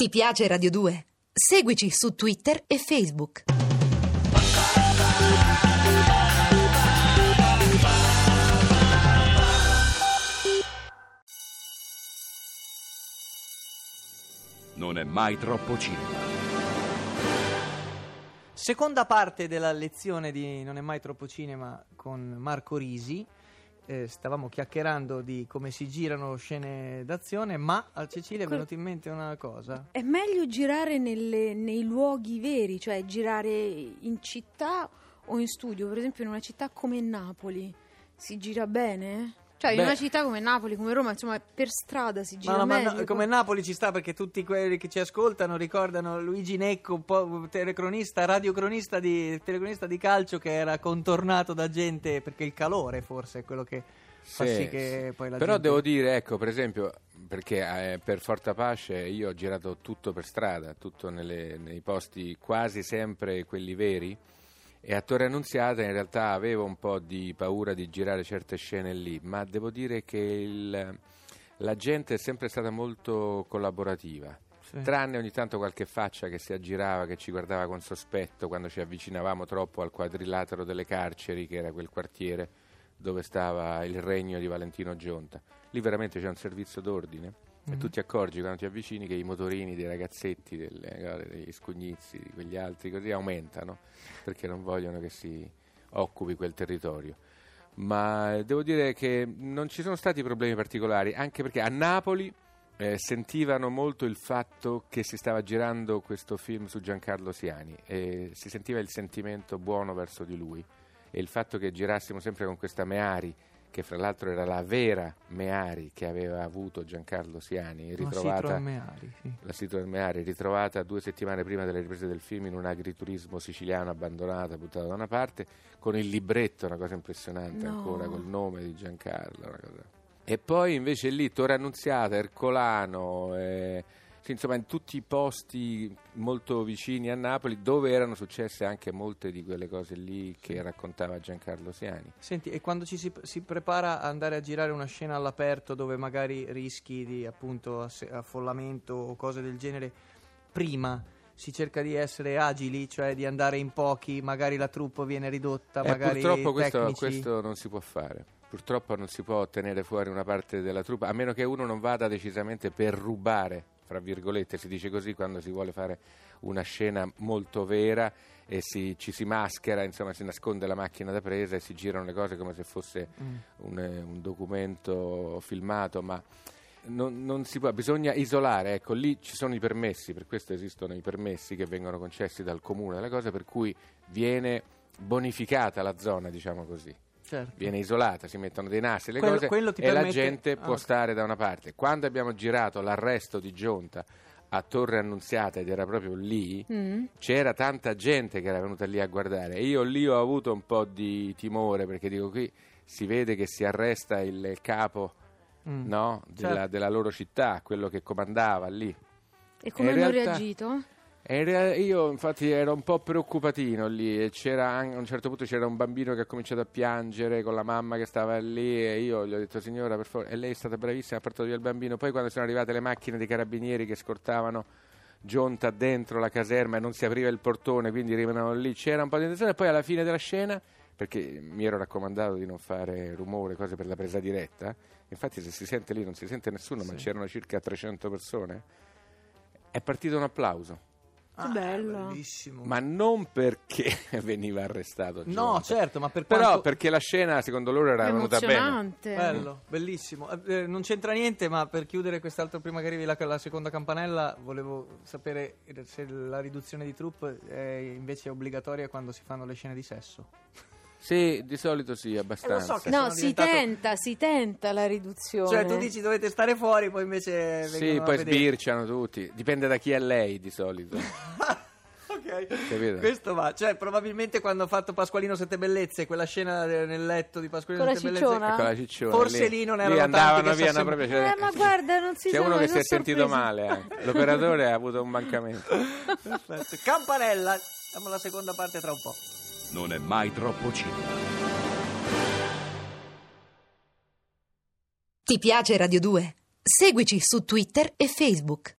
Ti piace Radio 2? Seguici su Twitter e Facebook. Non è mai troppo cinema. Seconda parte della lezione di Non è mai troppo cinema con Marco Risi. Eh, stavamo chiacchierando di come si girano scene d'azione, ma a Cecilia è venuta in mente una cosa. È meglio girare nelle- nei luoghi veri, cioè girare in città o in studio, per esempio in una città come Napoli. Si gira bene? Cioè in Beh. una città come Napoli, come Roma, insomma, per strada si gira no, ma no, come Napoli ci sta perché tutti quelli che ci ascoltano ricordano Luigi Necco, un po' telecronista, radiocronista di, telecronista di calcio che era contornato da gente perché il calore forse è quello che fa sì, Sì, che poi la Però gente... devo dire, ecco, per esempio, perché eh, per Forta Pace io ho girato tutto per strada, tutto nelle- nei posti quasi sempre quelli veri. E a Torre Annunziata in realtà avevo un po' di paura di girare certe scene lì, ma devo dire che il- la gente è sempre stata molto collaborativa. Sì. Tranne ogni tanto qualche faccia che si aggirava, che ci guardava con sospetto quando ci avvicinavamo troppo al quadrilatero delle carceri, che era quel quartiere dove stava il regno di Valentino Gionta. Lì veramente c'è un servizio d'ordine e Mhm. tu ti accorgi quando ti avvicini che i motorini dei ragazzetti, delle- degli scugnizzi, di quegli altri così aumentano perché non vogliono che si occupi quel territorio. Ma eh, devo dire che non ci sono stati problemi particolari, anche perché a Napoli eh, sentivano molto il fatto che si stava girando questo film su Giancarlo Siani e si sentiva il sentimento buono verso di lui e il fatto che girassimo sempre con questa Meari che fra l'altro era la vera Meari che aveva avuto Giancarlo Siani ritrovata Citroen Meari, sì. la Citroen Meari ritrovata due settimane prima delle riprese del film in un agriturismo siciliano abbandonata, buttata da una parte, con il libretto, una cosa impressionante No. ancora, col nome di Giancarlo. E poi invece lì Torre Annunziata, Ercolano, eh, insomma in tutti i posti molto vicini a Napoli dove erano successe anche molte di quelle cose lì che raccontava Giancarlo Siani. Senti, e quando ci si, si prepara a andare a girare una scena all'aperto dove magari rischi di appunto affollamento o cose del genere, prima si cerca di essere agili, cioè di andare in pochi, magari la troupe viene ridotta, Eh, magari purtroppo questo, questo non si può fare. Purtroppo non si può tenere fuori una parte della truppa, a meno che uno non vada decisamente per rubare, fra virgolette, si dice così quando si vuole fare una scena molto vera e si- ci si maschera, insomma si nasconde la macchina da presa e si girano le cose come se fosse Mm. un, un documento filmato, ma non, non si può, bisogna isolare, ecco, lì ci sono i permessi, per questo esistono i permessi che vengono concessi dal comune, delle cose per cui viene bonificata la zona, diciamo così. Certo. Viene isolata, si mettono dei nastri, le Quello- cose quello ti e la permette- gente ah, può ok. stare da una parte. Quando abbiamo girato l'arresto di Gionta a Torre Annunziata ed era proprio lì, Mm. c'era tanta gente che era venuta lì a guardare e io lì ho avuto un po' di timore perché dico qui si vede che si arresta il capo Mm. no, della, Certo. della loro città, quello che comandava lì. E come In hanno realtà- reagito? E in rea- io infatti ero un po' preoccupatino lì e c'era an- a un certo punto c'era un bambino che ha cominciato a piangere con la mamma che stava lì e io gli ho detto signora per favore e lei è stata bravissima ha portato via il bambino. Poi quando sono arrivate le macchine dei carabinieri che scortavano Gionta dentro la caserma e non si apriva il portone quindi rimanevano lì c'era un po' di tensione. E poi alla fine della scena perché mi ero raccomandato di non fare rumore cose per la presa diretta infatti se si sente lì non si sente nessuno ma Sì. c'erano circa 300 persone è partito un applauso Che bello. Ah, Bellissimo. ma non perché veniva arrestato no, certo, ma per però quanto... perché la scena secondo loro era venuta bene Emozionante. Bello, bellissimo. Eh, eh, non c'entra niente, ma per chiudere quest'altro, prima che arrivi la, la seconda campanella, volevo sapere se la riduzione di troupe è invece obbligatoria quando si fanno le scene di sesso. Sì di solito sì abbastanza so che- No, si diventato- tenta, si tenta la riduzione. Cioè, tu dici dovete stare fuori, poi invece. sì poi sbirciano tutti dipende da chi è lei di solito Ok, Capito? questo va. Cioè, probabilmente quando ho fatto Pasqualino Sette Bellezze, quella scena nel letto di Pasqualino Sette cicciona? Bellezze. La cicciona Forse lì non erano tanti andavano che via no, proprio c'è, Eh, ma guarda, non si c'è uno che si sono è sentito sorpresa. male anche. l'operatore ha avuto un mancamento Perfetto. Campanella, diamo la seconda parte tra un po'. Non è mai troppo cinema. Ti piace Radio 2? Seguici su Twitter e Facebook.